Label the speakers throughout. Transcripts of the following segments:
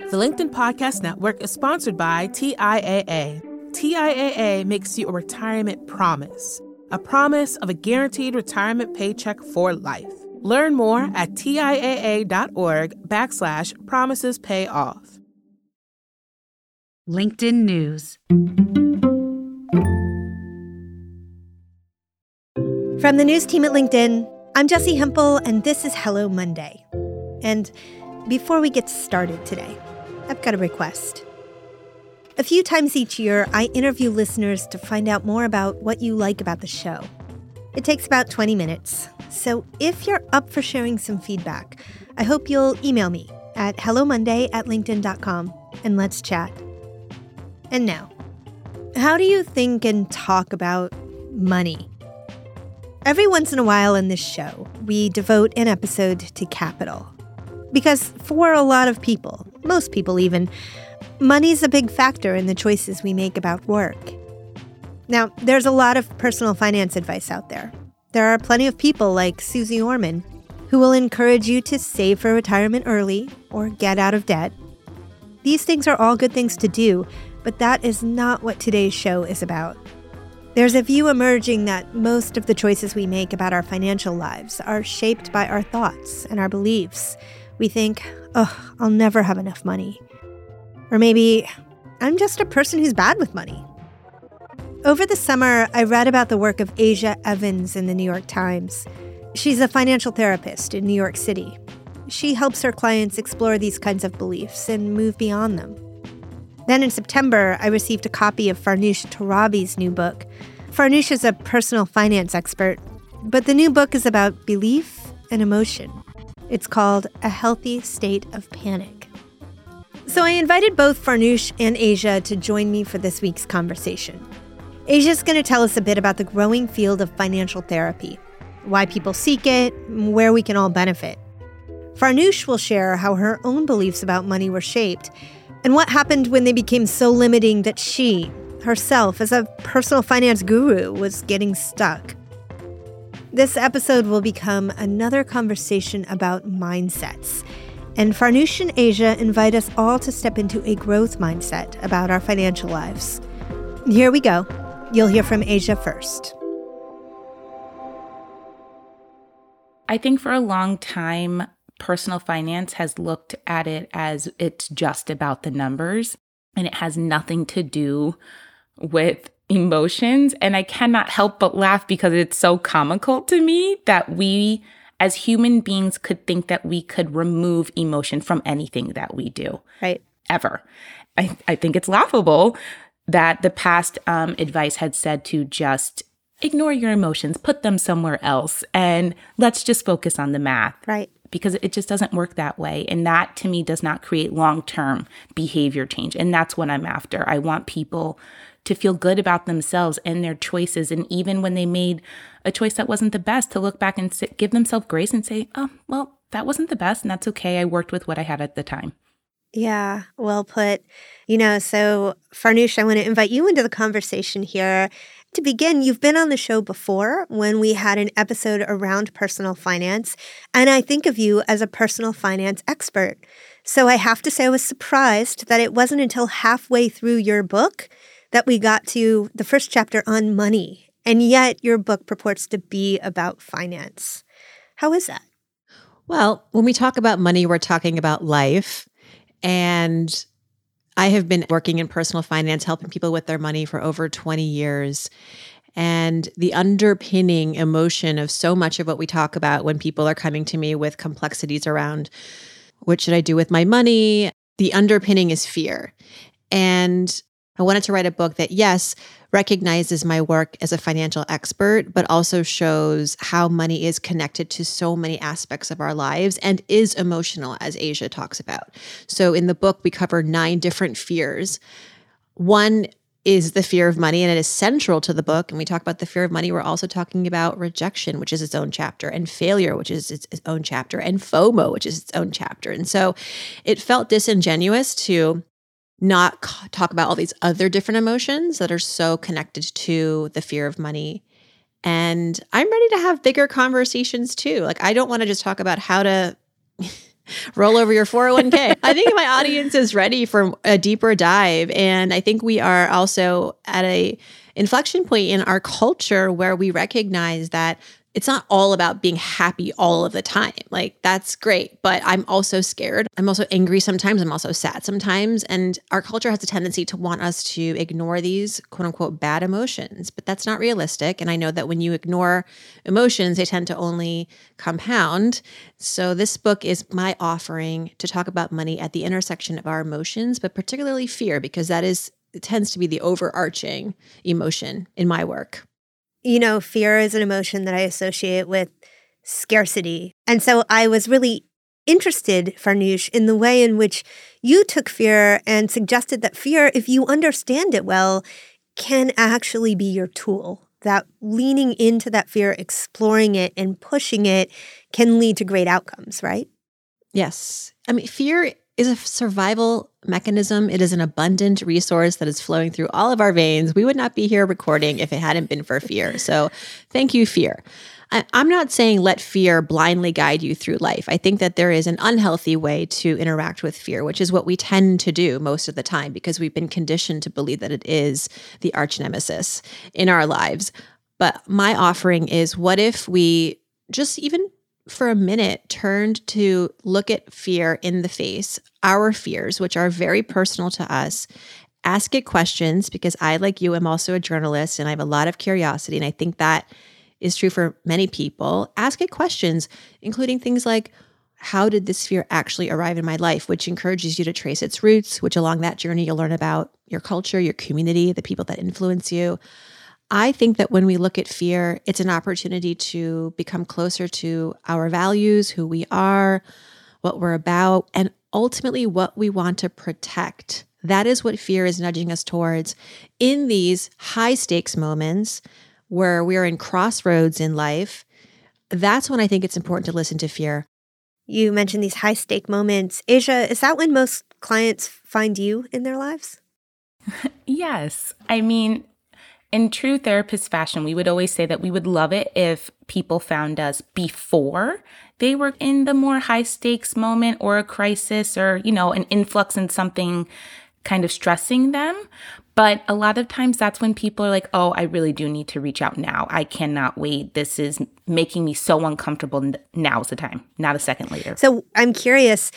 Speaker 1: The LinkedIn Podcast Network is sponsored by TIAA. TIAA makes you a retirement promise, a promise of a guaranteed retirement paycheck for life. Learn more at TIAA.org backslash promises pay off.
Speaker 2: LinkedIn News.
Speaker 3: From the news team at LinkedIn, I'm Jessi Hempel, and this is Hello Monday. And before we get started today, I've got a request. A few times each year, I interview listeners to find out more about what you like about the show. It takes about 20 minutes, so if you're up for sharing some feedback, I hope you'll email me at hellomonday at linkedin.com and let's chat. And now, how do you think and talk about money? Every once in a while in this show, we devote an episode to capital. Because for a lot of people, most people even, money's a big factor in the choices we make about work. Now, there's a lot of personal finance advice out there. There are plenty of people like Suze Orman who will encourage you to save for retirement early or get out of debt. These things are all good things to do, but that is not what today's show is about. There's a view emerging that most of the choices we make about our financial lives are shaped by our thoughts and our beliefs we think, oh, I'll never have enough money. Or maybe, I'm just a person who's bad with money. Over the summer, I read about the work of Aja Evans in the New York Times. She's a financial therapist in New York City. She helps her clients explore these kinds of beliefs and move beyond them. Then in September, I received a copy of Farnoosh Torabi's new book. Farnoosh is a personal finance expert, but the new book is about belief and emotion. It's called A Healthy State of Panic. So I invited both Farnoosh and Aja to join me for this week's conversation. Aja's going to tell us a bit about the growing field of financial therapy, why people seek it, where we can all benefit. Farnoosh will share how her own beliefs about money were shaped and what happened when they became so limiting that she, herself, as a personal finance guru, was getting stuck. This episode will become another conversation about mindsets. And Farnoosh and Aja invite us all to step into a growth mindset about our financial lives. Here we go. You'll hear from Aja first.
Speaker 4: I think for a long time, personal finance has looked at it as it's just about the numbers and it has nothing to do with emotions. And I cannot help but laugh because it's so comical to me that we as human beings could think that we could remove emotion from anything that we do.
Speaker 3: Right.
Speaker 4: Ever. I, I think it's laughable that the past um, advice had said to just ignore your emotions, put them somewhere else, and let's just focus on the math.
Speaker 3: Right.
Speaker 4: Because it just doesn't work that way. And that to me does not create long term behavior change. And that's what I'm after. I want people to feel good about themselves and their choices. And even when they made a choice that wasn't the best, to look back and sit, give themselves grace and say, oh, well, that wasn't the best. And that's okay. I worked with what I had at the time.
Speaker 3: Yeah, well put. You know, so Farnoosh, I want to invite you into the conversation here. To begin, you've been on the show before when we had an episode around personal finance, and I think of you as a personal finance expert. So I have to say, I was surprised that it wasn't until halfway through your book that we got to the first chapter on money, and yet your book purports to be about finance. How is that?
Speaker 5: Well, when we talk about money, we're talking about life. And I have been working in personal finance, helping people with their money for over 20 years. And the underpinning emotion of so much of what we talk about when people are coming to me with complexities around what should I do with my money, the underpinning is fear. And I wanted to write a book that, yes, recognizes my work as a financial expert, but also shows how money is connected to so many aspects of our lives and is emotional, as Aja talks about. So in the book, we cover nine different fears. One is the fear of money, and it is central to the book. And we talk about the fear of money. We're also talking about rejection, which is its own chapter, and failure, which is its own chapter, and FOMO, which is its own chapter. And so it felt disingenuous to not talk about all these other different emotions that are so connected to the fear of money. And I'm ready to have bigger conversations too. Like, I don't want to just talk about how to roll over your 401k. I think my audience is ready for a deeper dive. And I think we are also at a inflection point in our culture where we recognize that it's not all about being happy all of the time. Like, that's great. But I'm also scared. I'm also angry sometimes. I'm also sad sometimes. And our culture has a tendency to want us to ignore these quote unquote bad emotions. But that's not realistic. And I know that when you ignore emotions, they tend to only compound. So, this book is my offering to talk about money at the intersection of our emotions, but particularly fear, because that is. It tends to be the overarching emotion in my work.
Speaker 3: You know, fear is an emotion that I associate with scarcity. And so I was really interested, Farnoosh, in the way in which you took fear and suggested that fear, if you understand it well, can actually be your tool. That leaning into that fear, exploring it, and pushing it can lead to great outcomes, right?
Speaker 5: Yes. I mean, fear is a survival mechanism. It is an abundant resource that is flowing through all of our veins. We would not be here recording if it hadn't been for fear. So, thank you, fear. I'm not saying let fear blindly guide you through life. I think that there is an unhealthy way to interact with fear, which is what we tend to do most of the time because we've been conditioned to believe that it is the arch nemesis in our lives. But my offering is what if we just even for a minute turned to look at fear in the face, our fears, which are very personal to us, ask it questions because I, like you, am also a journalist and I have a lot of curiosity. And I think that is true for many people. Ask it questions, including things like, how did this fear actually arrive in my life? Which encourages you to trace its roots, which along that journey, you'll learn about your culture, your community, the people that influence you. I think that when we look at fear, it's an opportunity to become closer to our values, who we are, what we're about, and ultimately what we want to protect. That is what fear is nudging us towards in these high stakes moments where we're in crossroads in life. That's when I think it's important to listen to fear.
Speaker 3: You mentioned these high stake moments. Aja, is that when most clients find you in their lives?
Speaker 4: yes. I mean, in true therapist fashion, we would always say that we would love it if people found us before they were in the more high stakes moment or a crisis or, you know, an influx in something kind of stressing them. But a lot of times that's when people are like, oh, I really do need to reach out now. I cannot wait. This is making me so uncomfortable. Now's the time, not a second later.
Speaker 3: So I'm curious,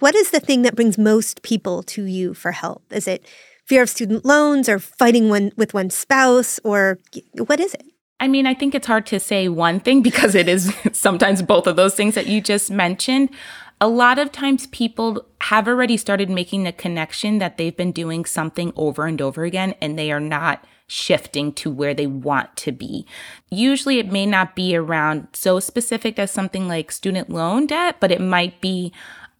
Speaker 3: what is the thing that brings most people to you for help? Is it fear of student loans or fighting one with one spouse or what is it?
Speaker 4: I mean, I think it's hard to say one thing because it is sometimes both of those things that you just mentioned. A lot of times people have already started making the connection that they've been doing something over and over again and they are not shifting to where they want to be. Usually it may not be around so specific as something like student loan debt, but it might be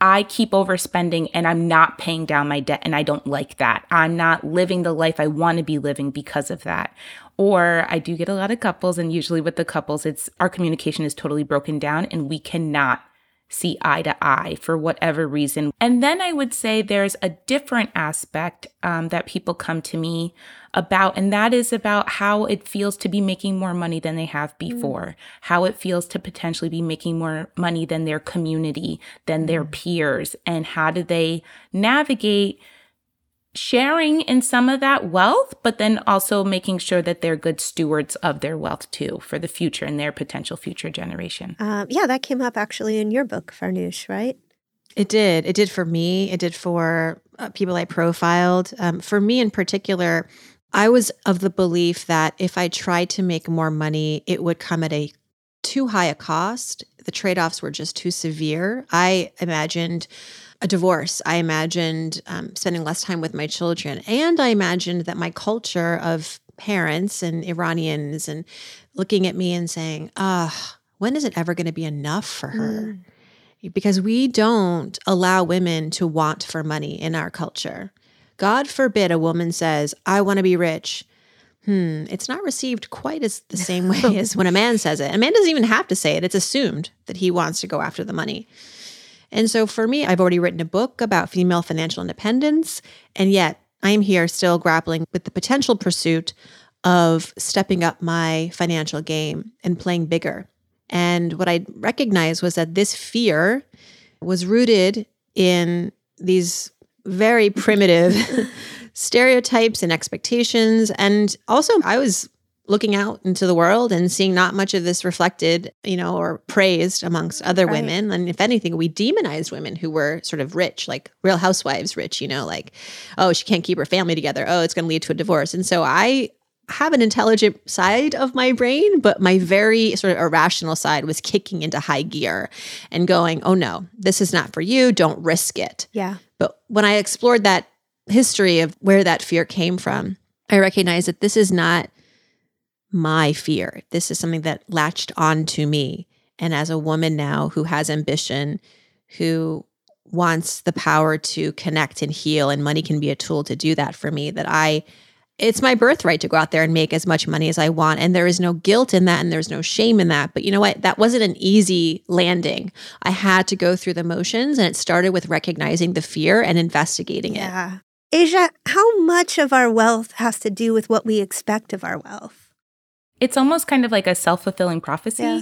Speaker 4: I keep overspending and I'm not paying down my debt and I don't like that. I'm not living the life I want to be living because of that. Or I do get a lot of couples and usually with the couples it's our communication is totally broken down and we cannot see eye to eye for whatever reason. And then I would say there's a different aspect um, that people come to me about, and that is about how it feels to be making more money than they have mm. before, mm. how it feels to potentially be making more money than their community, than mm. their peers, and how do they navigate sharing in some of that wealth, but then also making sure that they're good stewards of their wealth too for the future and their potential future generation.
Speaker 3: Uh, yeah, that came up actually in your book, Farnoosh, right?
Speaker 5: It did. It did for me. It did for uh, people I profiled. Um, for me in particular, I was of the belief that if I tried to make more money, it would come at a too high a cost. The trade offs were just too severe. I imagined a divorce. I imagined um, spending less time with my children. And I imagined that my culture of parents and Iranians and looking at me and saying, ah, when is it ever going to be enough for her? Mm. Because we don't allow women to want for money in our culture. God forbid a woman says, I want to be rich. Hmm, it's not received quite as the same way as when a man says it. A man doesn't even have to say it, it's assumed that he wants to go after the money. And so for me, I've already written a book about female financial independence. And yet I am here still grappling with the potential pursuit of stepping up my financial game and playing bigger. And what I recognized was that this fear was rooted in these very primitive stereotypes and expectations. And also, I was looking out into the world and seeing not much of this reflected, you know, or praised amongst other
Speaker 3: Right.
Speaker 5: women. And if anything, we demonized women who were sort of rich, like real housewives rich, you know, like, oh, she can't keep her family together. Oh, it's going to lead to a divorce. And so I have an intelligent side of my brain, but my very sort of irrational side was kicking into high gear and going, oh no, this is not for you. Don't risk it.
Speaker 3: Yeah.
Speaker 5: But when I explored that history of where that fear came from, I recognized that this is not my fear. This is something that latched onto me. And as a woman now who has ambition, who wants the power to connect and heal, and money can be a tool to do that for me, that I it's my birthright to go out there and make as much money as I want. And there is no guilt in that and there's no shame in that. But you know what? That wasn't an easy landing. I had to go through the motions and it started with recognizing the fear and investigating it.
Speaker 3: Yeah. Aja, how much of our wealth has to do with what we expect of our wealth?
Speaker 4: It's almost kind of like a self fulfilling prophecy,
Speaker 3: Yeah.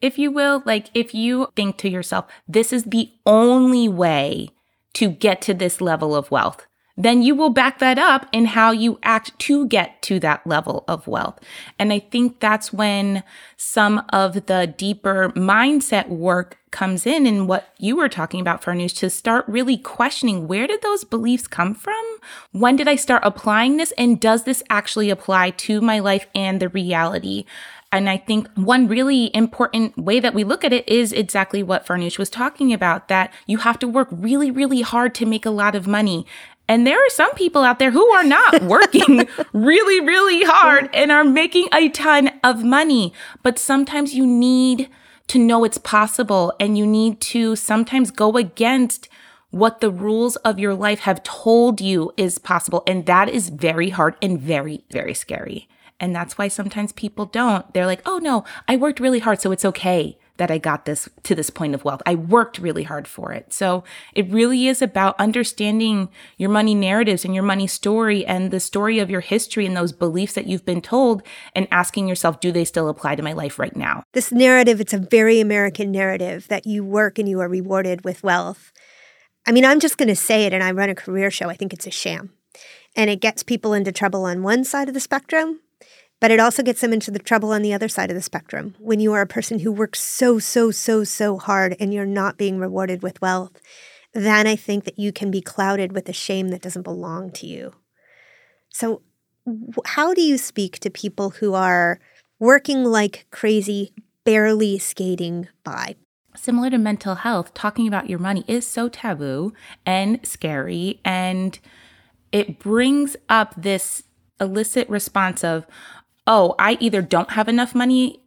Speaker 4: if you will. Like if you think to yourself, this is the only way to get to this level of wealth, then you will back that up in how you act to get to that level of wealth. And I think that's when some of the deeper mindset work comes in and what you were talking about, Farnoosh, to start really questioning where did those beliefs come from? When did I start applying this? And does this actually apply to my life and the reality? And I think one really important way that we look at it is exactly what Farnoosh was talking about, that you have to work really, really hard to make a lot of money. And there are some people out there who are not working really, really hard and are making a ton of money. But sometimes you need to know it's possible and you need to sometimes go against what the rules of your life have told you is possible. And that is very hard and very, very scary. And that's why sometimes people don't. They're like, oh no, I worked really hard, so it's okay that I got this to this point of wealth. I worked really hard for it. So it really is about understanding your money narratives and your money story and the story of your history and those beliefs that you've been told and asking yourself, do they still apply to my life right now?
Speaker 3: This narrative, it's a very American narrative that you work and you are rewarded with wealth. I mean, I'm just going to say it, and I run a career show. I think it's a sham. And it gets people into trouble on one side of the spectrum, but it also gets them into the trouble on the other side of the spectrum. When you are a person who works so, so, so, so hard and you're not being rewarded with wealth, then I think that you can be clouded with a shame that doesn't belong to you. So, how do you speak to people who are working like crazy, barely skating by?
Speaker 4: similar to mental health, talking about your money is so taboo and scary. And it brings up this illicit response of, oh, I either don't have enough money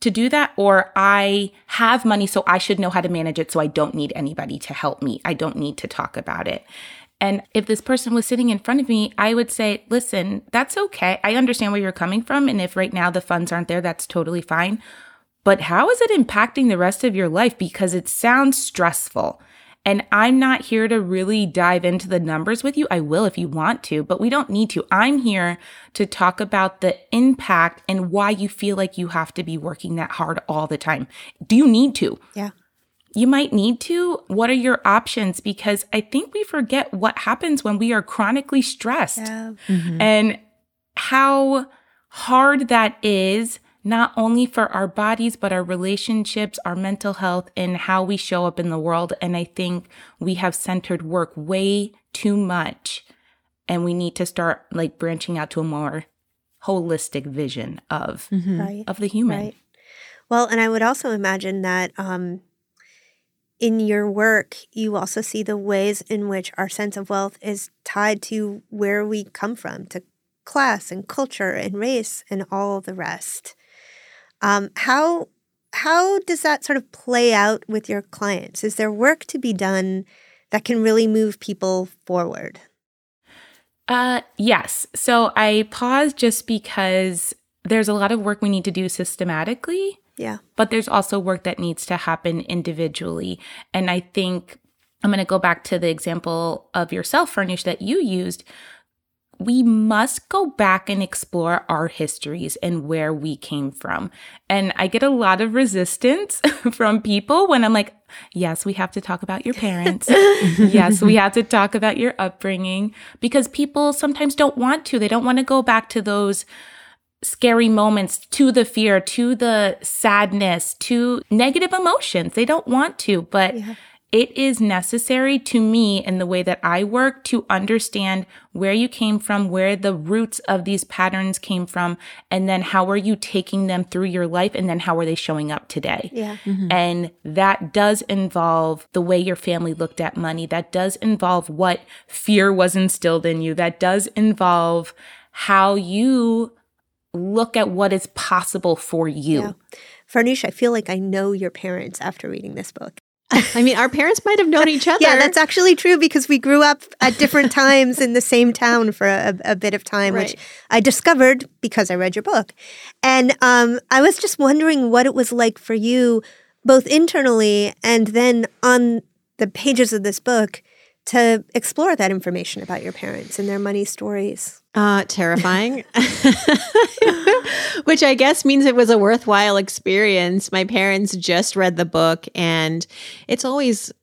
Speaker 4: to do that, or I have money, so I should know how to manage it. So I don't need anybody to help me. I don't need to talk about it. And if this person was sitting in front of me, I would say, listen, that's okay. I understand where you're coming from. And if right now the funds aren't there, that's totally fine but how is it impacting the rest of your life? Because it sounds stressful. And I'm not here to really dive into the numbers with you. I will if you want to, but we don't need to. I'm here to talk about the impact and why you feel like you have to be working that hard all the time. Do you need to?
Speaker 3: Yeah.
Speaker 4: You might need to. What are your options? Because I think we forget what happens when we are chronically stressed and how hard that is not only for our bodies, but our relationships, our mental health, and how we show up in the world. And I think we have centered work way too much. And we need to start like branching out to a more holistic vision of
Speaker 3: Right.
Speaker 4: of the human.
Speaker 3: Right. Well, and I would also imagine that um, in your work, you also see the ways in which our sense of wealth is tied to where we come from, to class and culture and race and all the rest. Um, how how does that sort of play out with your clients? Is there work to be done that can really move people forward?
Speaker 4: Uh, yes. So I paused just because there's a lot of work we need to do systematically,
Speaker 3: Yeah.
Speaker 4: but there's also work that needs to happen individually. And I think I'm going to go back to the example of yourself, Farnoosh, that you used. We must go back and explore our histories and where we came from. And I get a lot of resistance from people when I'm like, yes, we have to talk about your parents. yes, we have to talk about your upbringing because people sometimes don't want to. They don't want to go back to those scary moments, to the fear, to the sadness, to negative emotions. They don't want to, but yeah it is necessary to me in the way that I work to understand where you came from, where the roots of these patterns came from, and then how are you taking them through your life, and then how are they showing up today?
Speaker 3: Yeah.
Speaker 4: Mm-hmm. And that does involve the way your family looked at money. That does involve what fear was instilled in you. That does involve how you look at what is possible for you. Yeah.
Speaker 3: Farnoosh, I feel like I know your parents after reading this book.
Speaker 5: I mean, our parents might have known each other.
Speaker 3: yeah, that's actually true because we grew up at different times in the same town for a, a bit of time, right. which I discovered because I read your book. And um, I was just wondering what it was like for you, both internally and then on the pages of this book, to explore that information about your parents and their money stories.
Speaker 5: Uh, terrifying. Which I guess means it was a worthwhile experience. My parents just read the book, and it's always a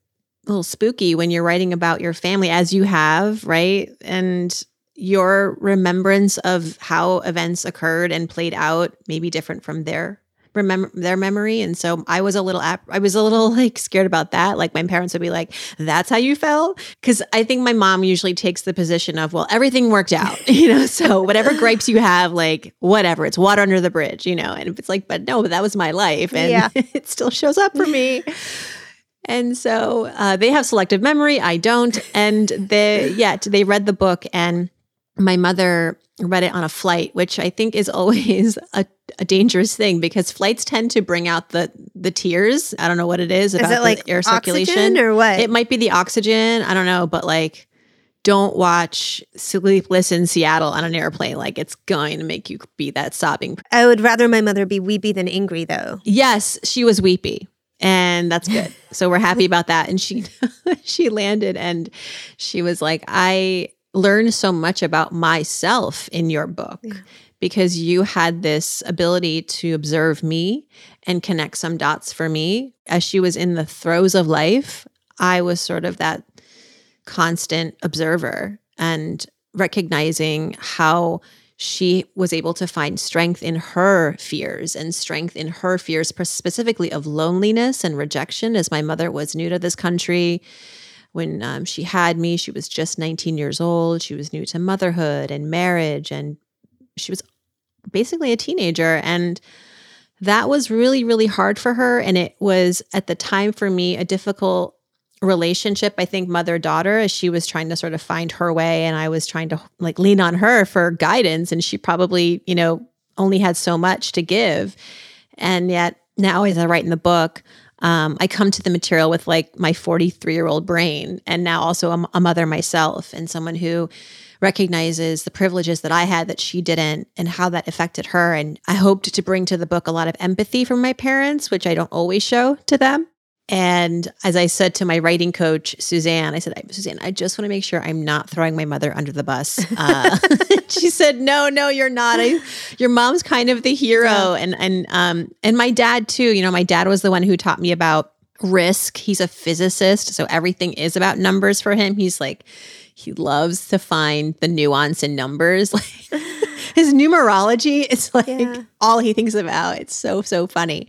Speaker 5: little spooky when you're writing about your family, as you have, right? And your remembrance of how events occurred and played out may be different from their remember their memory. And so I was a little, I was a little like scared about that. Like my parents would be like, that's how you felt. Cause I think my mom usually takes the position of, well, everything worked out, you know? So whatever gripes you have, like whatever, it's water under the bridge, you know? And it's like, but no, but that was my life. And yeah. it still shows up for me. And so uh, they have selective memory. I don't. And they, yet they read the book and my mother read it on a flight, which I think is always a, a, dangerous thing because flights tend to bring out the the tears. I don't know what it is about
Speaker 3: is it like
Speaker 5: air circulation
Speaker 3: or what.
Speaker 5: It might be the oxygen. I don't know, but like don't watch Sleepless in Seattle on an airplane. Like it's going to make you be that sobbing.
Speaker 3: I would rather my mother be weepy than angry though.
Speaker 5: Yes, she was weepy. And that's good. so we're happy about that. And she she landed and she was like, I learned so much about myself in your book yeah. Because you had this ability to observe me and connect some dots for me. As she was in the throes of life, I was sort of that constant observer and recognizing how she was able to find strength in her fears and strength in her fears specifically of loneliness and rejection as my mother was new to this country when um, she had me, she was just 19 years old. She was new to motherhood and marriage, and she was basically a teenager. And that was really, really hard for her. And it was at the time for me a difficult relationship, I think, mother daughter, as she was trying to sort of find her way. And I was trying to like lean on her for guidance. And she probably, you know, only had so much to give. And yet now, as I write in the book, um, I come to the material with like my 43 year old brain, and now also a, a mother myself, and someone who recognizes the privileges that I had that she didn't and how that affected her. And I hoped to bring to the book a lot of empathy from my parents, which I don't always show to them. And as I said to my writing coach, Suzanne, I said, Suzanne, I just want to make sure I'm not throwing my mother under the bus. Uh, she said, No, no, you're not. I, your mom's kind of the hero, yeah. and and um and my dad too. You know, my dad was the one who taught me about risk. He's a physicist, so everything is about numbers for him. He's like, he loves to find the nuance in numbers. Like his numerology is like yeah. all he thinks about. It's so so funny.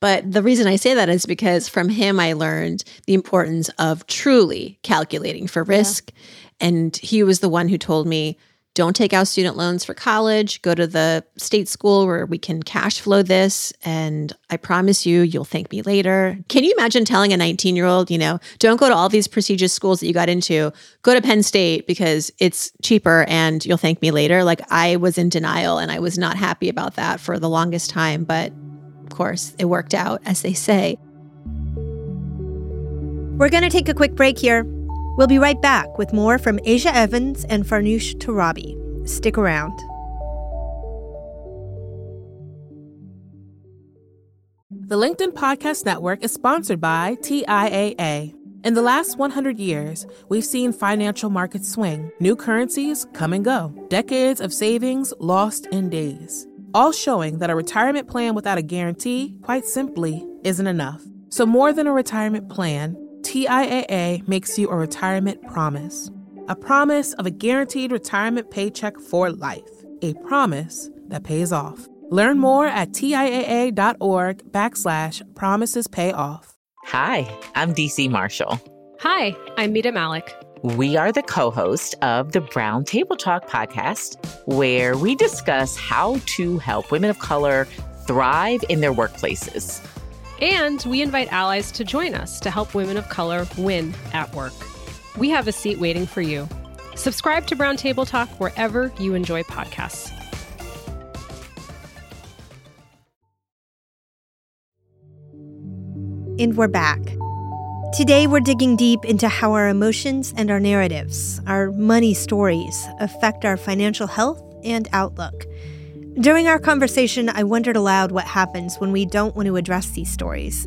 Speaker 5: But the reason I say that is because from him, I learned the importance of truly calculating for risk. Yeah. And he was the one who told me, don't take out student loans for college. Go to the state school where we can cash flow this. And I promise you, you'll thank me later. Can you imagine telling a 19 year old, you know, don't go to all these prestigious schools that you got into, go to Penn State because it's cheaper and you'll thank me later? Like I was in denial and I was not happy about that for the longest time. But of course, it worked out, as they say.
Speaker 3: We're going to take a quick break here. We'll be right back with more from Aja Evans and Farnoosh Torabi. Stick around.
Speaker 1: The LinkedIn Podcast Network is sponsored by TIAA. In the last 100 years, we've seen financial markets swing, new currencies come and go, decades of savings lost in days, all showing that a retirement plan without a guarantee, quite simply, isn't enough. So, more than a retirement plan, TIAA makes you a retirement promise. A promise of a guaranteed retirement paycheck for life. A promise that pays off. Learn more at TIAA.org backslash promises pay off.
Speaker 2: Hi, I'm Dee C. Marshall.
Speaker 6: Hi, I'm Mita Mallick.
Speaker 2: We are the co host of the Brown Table Talk podcast, where we discuss how to help women of color thrive in their workplaces.
Speaker 6: And we invite allies to join us to help women of color win at work. We have a seat waiting for you. Subscribe to Brown Table Talk wherever you enjoy podcasts.
Speaker 3: And we're back. Today, we're digging deep into how our emotions and our narratives, our money stories, affect our financial health and outlook. During our conversation, I wondered aloud what happens when we don't want to address these stories.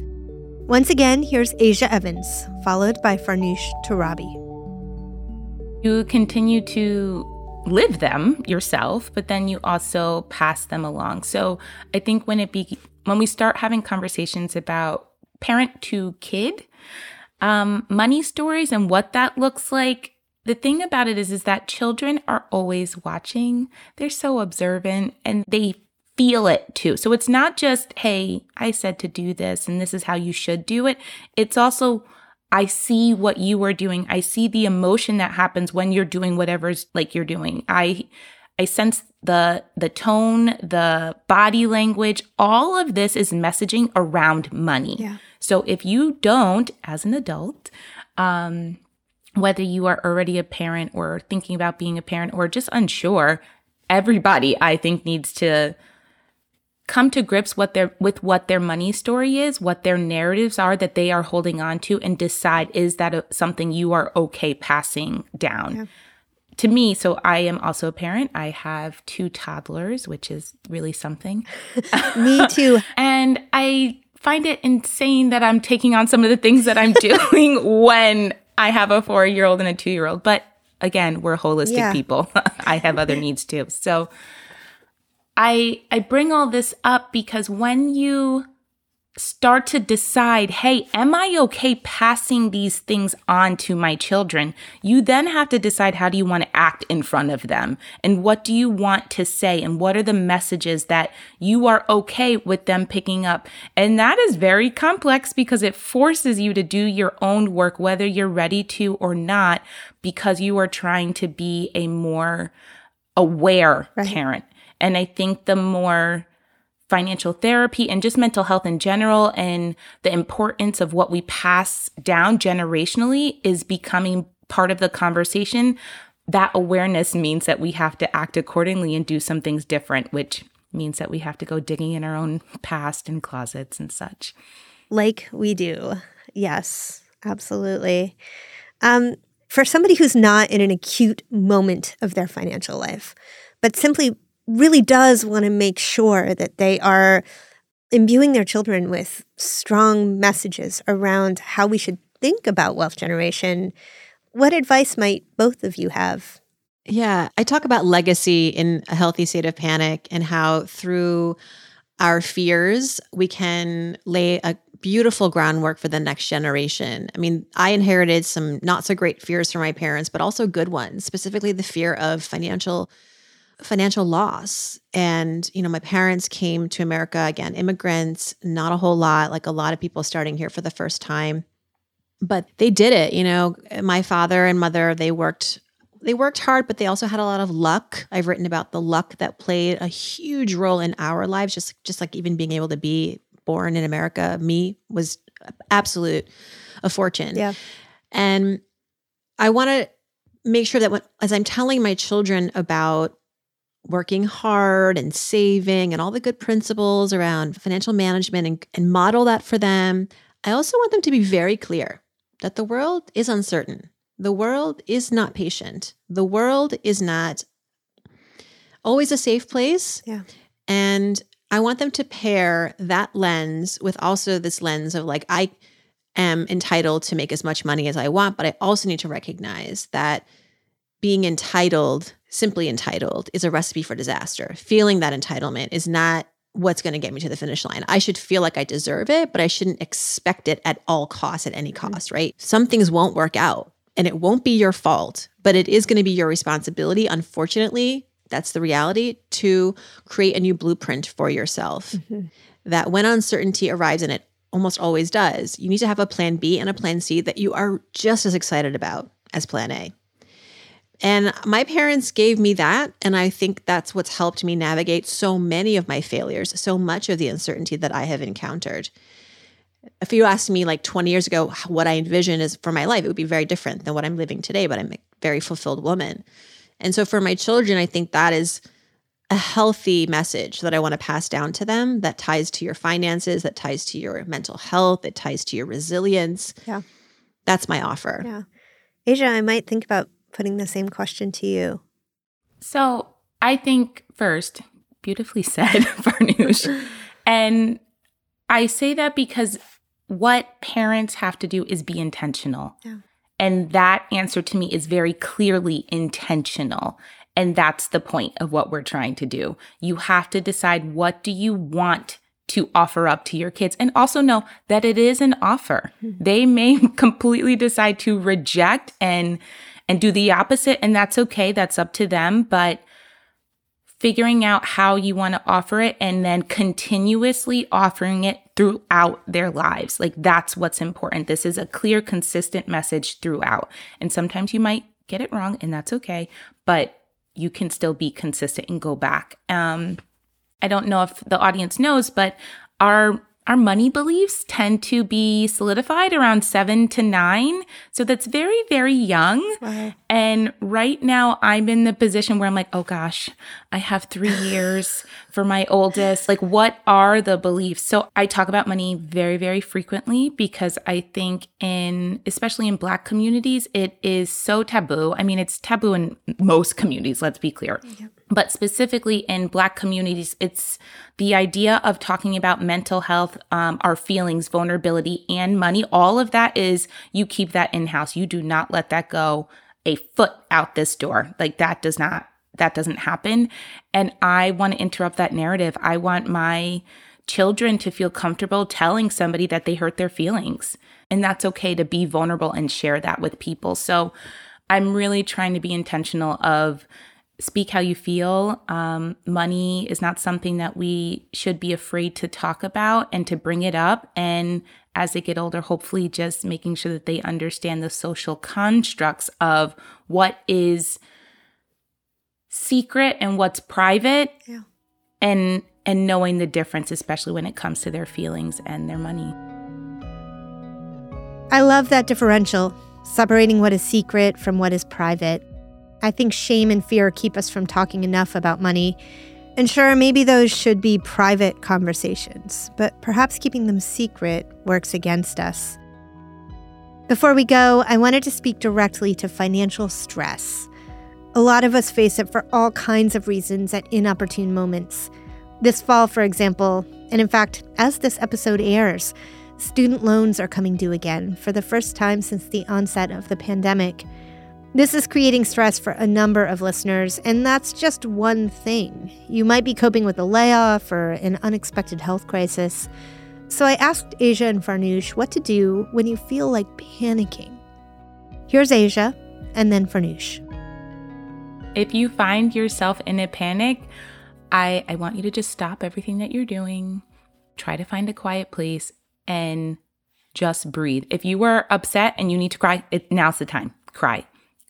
Speaker 3: Once again, here's Aja Evans, followed by Farnoosh Torabi.
Speaker 4: You continue to live them yourself, but then you also pass them along. So I think when it be when we start having conversations about parent to kid um, money stories and what that looks like the thing about it is is that children are always watching. They're so observant and they feel it too. So it's not just hey i said to do this and this is how you should do it. It's also i see what you are doing. I see the emotion that happens when you're doing whatever's like you're doing. I I sense the the tone, the body language, all of this is messaging around money.
Speaker 3: Yeah.
Speaker 4: So if you don't, as an adult, um, whether you are already a parent or thinking about being a parent or just unsure, everybody I think needs to come to grips what their with what their money story is, what their narratives are that they are holding on to and decide is that a, something you are okay passing down. Yeah to me, so I am also a parent. I have two toddlers, which is really something.
Speaker 3: me too.
Speaker 4: and I find it insane that I'm taking on some of the things that I'm doing when I have a four year old and a two year old. But again, we're holistic yeah. people. I have other needs too. So I I bring all this up because when you start to decide, hey, am I okay passing these things on to my children? You then have to decide how do you want to act in front of them and what do you want to say and what are the messages that you are okay with them picking up. And that is very complex because it forces you to do your own work, whether you're ready to or not, because you are trying to be a more aware right. parent. And I think the more financial therapy and just mental health in general and the importance of what we pass down generationally is becoming part of the conversation, that awareness means that we have to act accordingly and do some things different, which means that we have to go digging in our own past and closets and such.
Speaker 3: Like we do. Yes, absolutely. Um, for somebody who's not in an acute moment of their financial life, but simply really does want to make sure that they are imbuing their children with strong messages around how we should think about wealth generation, what advice might both of you have?
Speaker 5: Yeah, I talk about legacy in a healthy state of panic and how through our fears, we can lay a beautiful groundwork for the next generation. I mean, I inherited some not so great fears from my parents, but also good ones, specifically the fear of financial financial loss. And, you know, my parents came to America again, immigrants, not a whole lot, like a lot of people starting here for the first time. But they did it, you know. My father and mother, they worked they worked hard, but they also had a lot of luck. I've written about the luck that played a huge role in our lives, just just like even being able to be born in America. Me was absolute a fortune.
Speaker 3: Yeah.
Speaker 5: And I want to make sure that when, as I'm telling my children about working hard and saving and all the good principles around financial management and, and model that for them. I also want them to be very clear that the world is uncertain. The world is not patient. The world is not always a safe place.
Speaker 3: Yeah.
Speaker 5: And I want them to pair that lens with also this lens of like, I am entitled to make as much money as I want, but I also need to recognize that being entitled, simply entitled, is a recipe for disaster. Feeling that entitlement is not what's going to get me to the finish line. I should feel like I deserve it, but I shouldn't expect it at all costs, at any mm-hmm. cost, right? Some things won't work out and it won't be your fault, but it is going to be your responsibility. Unfortunately, that's the reality to create a new blueprint for yourself. Mm-hmm. That when uncertainty arrives, and it almost always does, you need to have a plan B and a plan C that you are just as excited about as plan A. And my parents gave me that. And I think that's what's helped me navigate so many of my failures, so much of the uncertainty that I have encountered. If you asked me like 20 years ago what I envision is for my life, it would be very different than what I'm living today, but I'm a very fulfilled woman. And so for my children, I think that is a healthy message that I want to pass down to them that ties to your finances, that ties to your mental health, that ties to your resilience.
Speaker 3: Yeah.
Speaker 5: That's my offer.
Speaker 3: Yeah. Aja, I might think about putting the same question to you?
Speaker 4: So I think first, beautifully said, Farnoosh. and I say that because what parents have to do is be intentional. Yeah. And that answer to me is very clearly intentional. And that's the point of what we're trying to do. You have to decide what do you want to offer up to your kids and also know that it is an offer. Mm-hmm. They may completely decide to reject and and do the opposite. And that's okay. That's up to them. But figuring out how you want to offer it and then continuously offering it throughout their lives. Like that's what's important. This is a clear, consistent message throughout. And sometimes you might get it wrong and that's okay, but you can still be consistent and go back. Um, I don't know if the audience knows, but our our money beliefs tend to be solidified around seven to nine. So that's very, very young. Wow. And right now I'm in the position where I'm like, oh gosh, I have three years for my oldest. Like, what are the beliefs? So I talk about money very, very frequently because I think in, especially in Black communities, it is so taboo. I mean, it's taboo in most communities, let's be clear. Yep. But specifically in Black communities, it's the idea of talking about mental health, um, our feelings, vulnerability, and money. All of that is you keep that in house. You do not let that go a foot out this door. Like that does not, that doesn't happen. And I want to interrupt that narrative. I want my children to feel comfortable telling somebody that they hurt their feelings. And that's okay to be vulnerable and share that with people. So I'm really trying to be intentional of speak how you feel. Um, money is not something that we should be afraid to talk about and to bring it up. And as they get older, hopefully just making sure that they understand the social constructs of what is secret and what's private. Yeah. And and knowing the difference, especially when it comes to their feelings and their money.
Speaker 3: I love that differential, separating what is secret from what is private. I think shame and fear keep us from talking enough about money. And sure, maybe those should be private conversations, but perhaps keeping them secret works against us. Before we go, I wanted to speak directly to financial stress. A lot of us face it for all kinds of reasons at inopportune moments. This fall, for example, and in fact, as this episode airs, student loans are coming due again for the first time since the onset of the pandemic. This is creating stress for a number of listeners, and that's just one thing. You might be coping with a layoff or an unexpected health crisis. So I asked Aja and Farnoosh what to do when you feel like panicking. Here's Aja, and then Farnoosh.
Speaker 4: If you find yourself in a panic, I, I want you to just stop everything that you're doing, try to find a quiet place, and just breathe. If you were upset and you need to cry, it, now's the time. Cry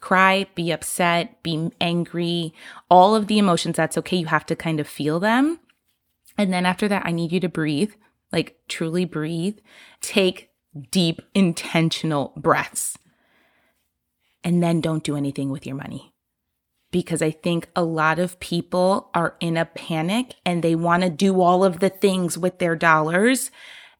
Speaker 4: cry, be upset, be angry, all of the emotions. That's okay. You have to kind of feel them. And then after that, I need you to breathe, like truly breathe. Take deep, intentional breaths. And then don't do anything with your money. Because I think a lot of people are in a panic and they want to do all of the things with their dollars.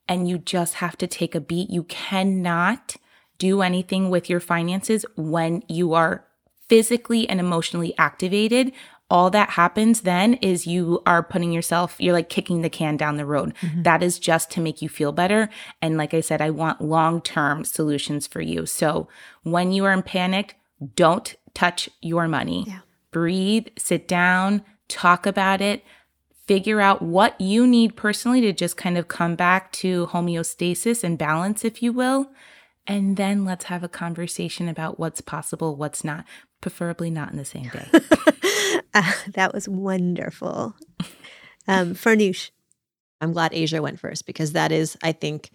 Speaker 4: And you just have to take a beat. You cannot do anything with your finances when you are physically and emotionally activated all that happens then is you are putting yourself, you're like kicking the can down the road. Mm-hmm. That is just to make you feel better. And like I said, I want long term solutions for you. So when you are in panic, don't touch your money. Yeah. Breathe, sit down, talk about it, figure out what you need personally to just kind of come back to homeostasis and balance, if you will. And then let's have a conversation about what's possible, what's not, preferably not in the same day.
Speaker 3: uh, that was wonderful. Um, Farnoosh.
Speaker 5: I'm glad Aja went first because that is, I think,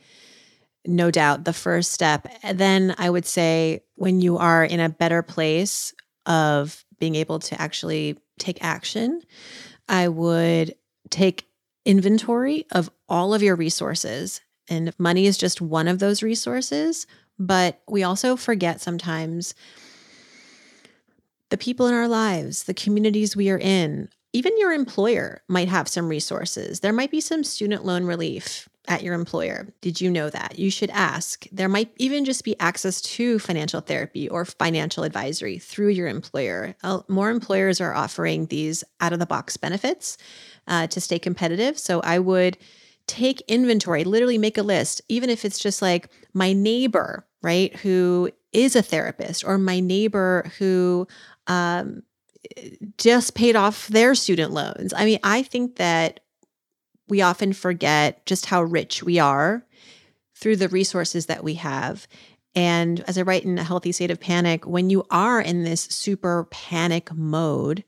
Speaker 5: no doubt the first step. And then I would say when you are in a better place of being able to actually take action, I would take inventory of all of your resources. And money is just one of those resources. But we also forget sometimes the people in our lives, the communities we are in, even your employer might have some resources. There might be some student loan relief at your employer. Did you know that? You should ask. There might even just be access to financial therapy or financial advisory through your employer. Uh, more employers are offering these out of the box benefits uh, to stay competitive. So I would take inventory, literally make a list, even if it's just like my neighbor, right, who is a therapist, or my neighbor who um, just paid off their student loans. I mean, I think that we often forget just how rich we are through the resources that we have. And as I write in A Healthy State of Panic, when you are in this super panic mode,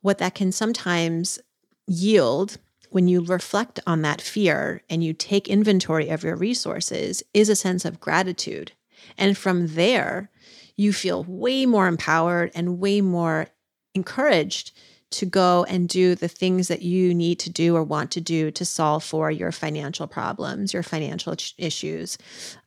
Speaker 5: what that can sometimes yield when you reflect on that fear and you take inventory of your resources is a sense of gratitude. And from there, you feel way more empowered and way more encouraged to go and do the things that you need to do or want to do to solve for your financial problems, your financial issues.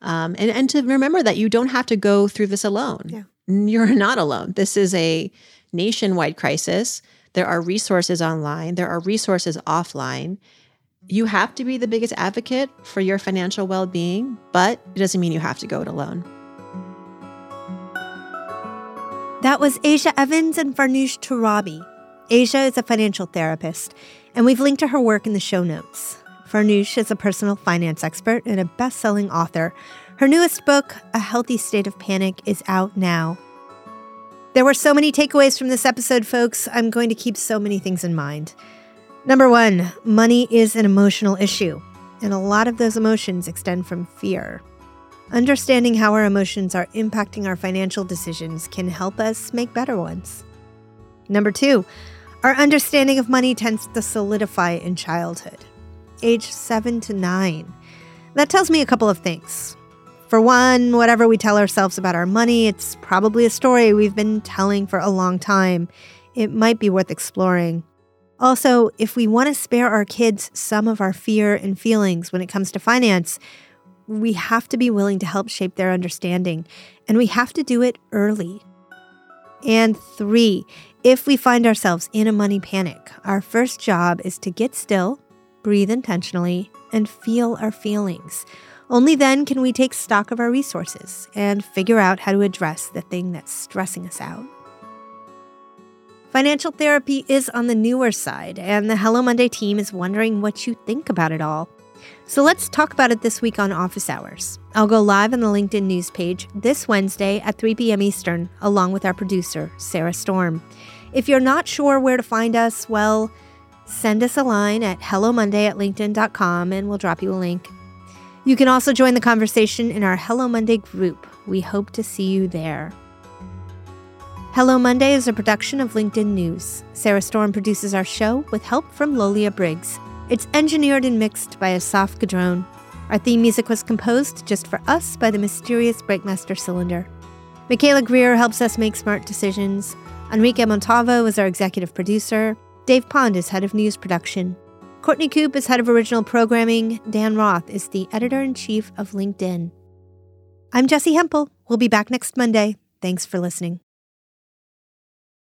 Speaker 5: Um, and, and to remember that you don't have to go through this alone. Yeah. You're not alone. This is a nationwide crisis. There are resources online, there are resources offline. You have to be the biggest advocate for your financial well being, but it doesn't mean you have to go it alone.
Speaker 3: That was Aja Evans and Farnoosh Torabi. Asia is a financial therapist, and we've linked to her work in the show notes. Farnoosh is a personal finance expert and a best selling author. Her newest book, A Healthy State of Panic, is out now. There were so many takeaways from this episode, folks. I'm going to keep so many things in mind. Number one, money is an emotional issue, and a lot of those emotions extend from fear. Understanding how our emotions are impacting our financial decisions can help us make better ones. Number two, our understanding of money tends to solidify in childhood, age seven to nine. That tells me a couple of things. For one, whatever we tell ourselves about our money, it's probably a story we've been telling for a long time. It might be worth exploring. Also, if we want to spare our kids some of our fear and feelings when it comes to finance, we have to be willing to help shape their understanding, and we have to do it early. And three, if we find ourselves in a money panic, our first job is to get still, breathe intentionally, and feel our feelings. Only then can we take stock of our resources and figure out how to address the thing that's stressing us out. Financial therapy is on the newer side, and the Hello Monday team is wondering what you think about it all. So let's talk about it this week on Office Hours. I'll go live on the LinkedIn news page this Wednesday at 3 p.m. Eastern, along with our producer, Sarah Storm. If you're not sure where to find us, well, send us a line at hellomonday at linkedin.com and we'll drop you a link. You can also join the conversation in our Hello Monday group. We hope to see you there. Hello Monday is a production of LinkedIn News. Sarah Storm produces our show with help from Lolia Briggs. It's engineered and mixed by Asaf Gadron. Our theme music was composed just for us by the mysterious Breakmaster Cylinder. Michaela Greer helps us make smart decisions. Enrique Montalvo is our executive producer. Dave Pond is head of news production. Courtney Coop is head of original programming. Dan Roth is the editor in chief of LinkedIn. I'm Jessi Hempel. We'll be back next Monday. Thanks for listening.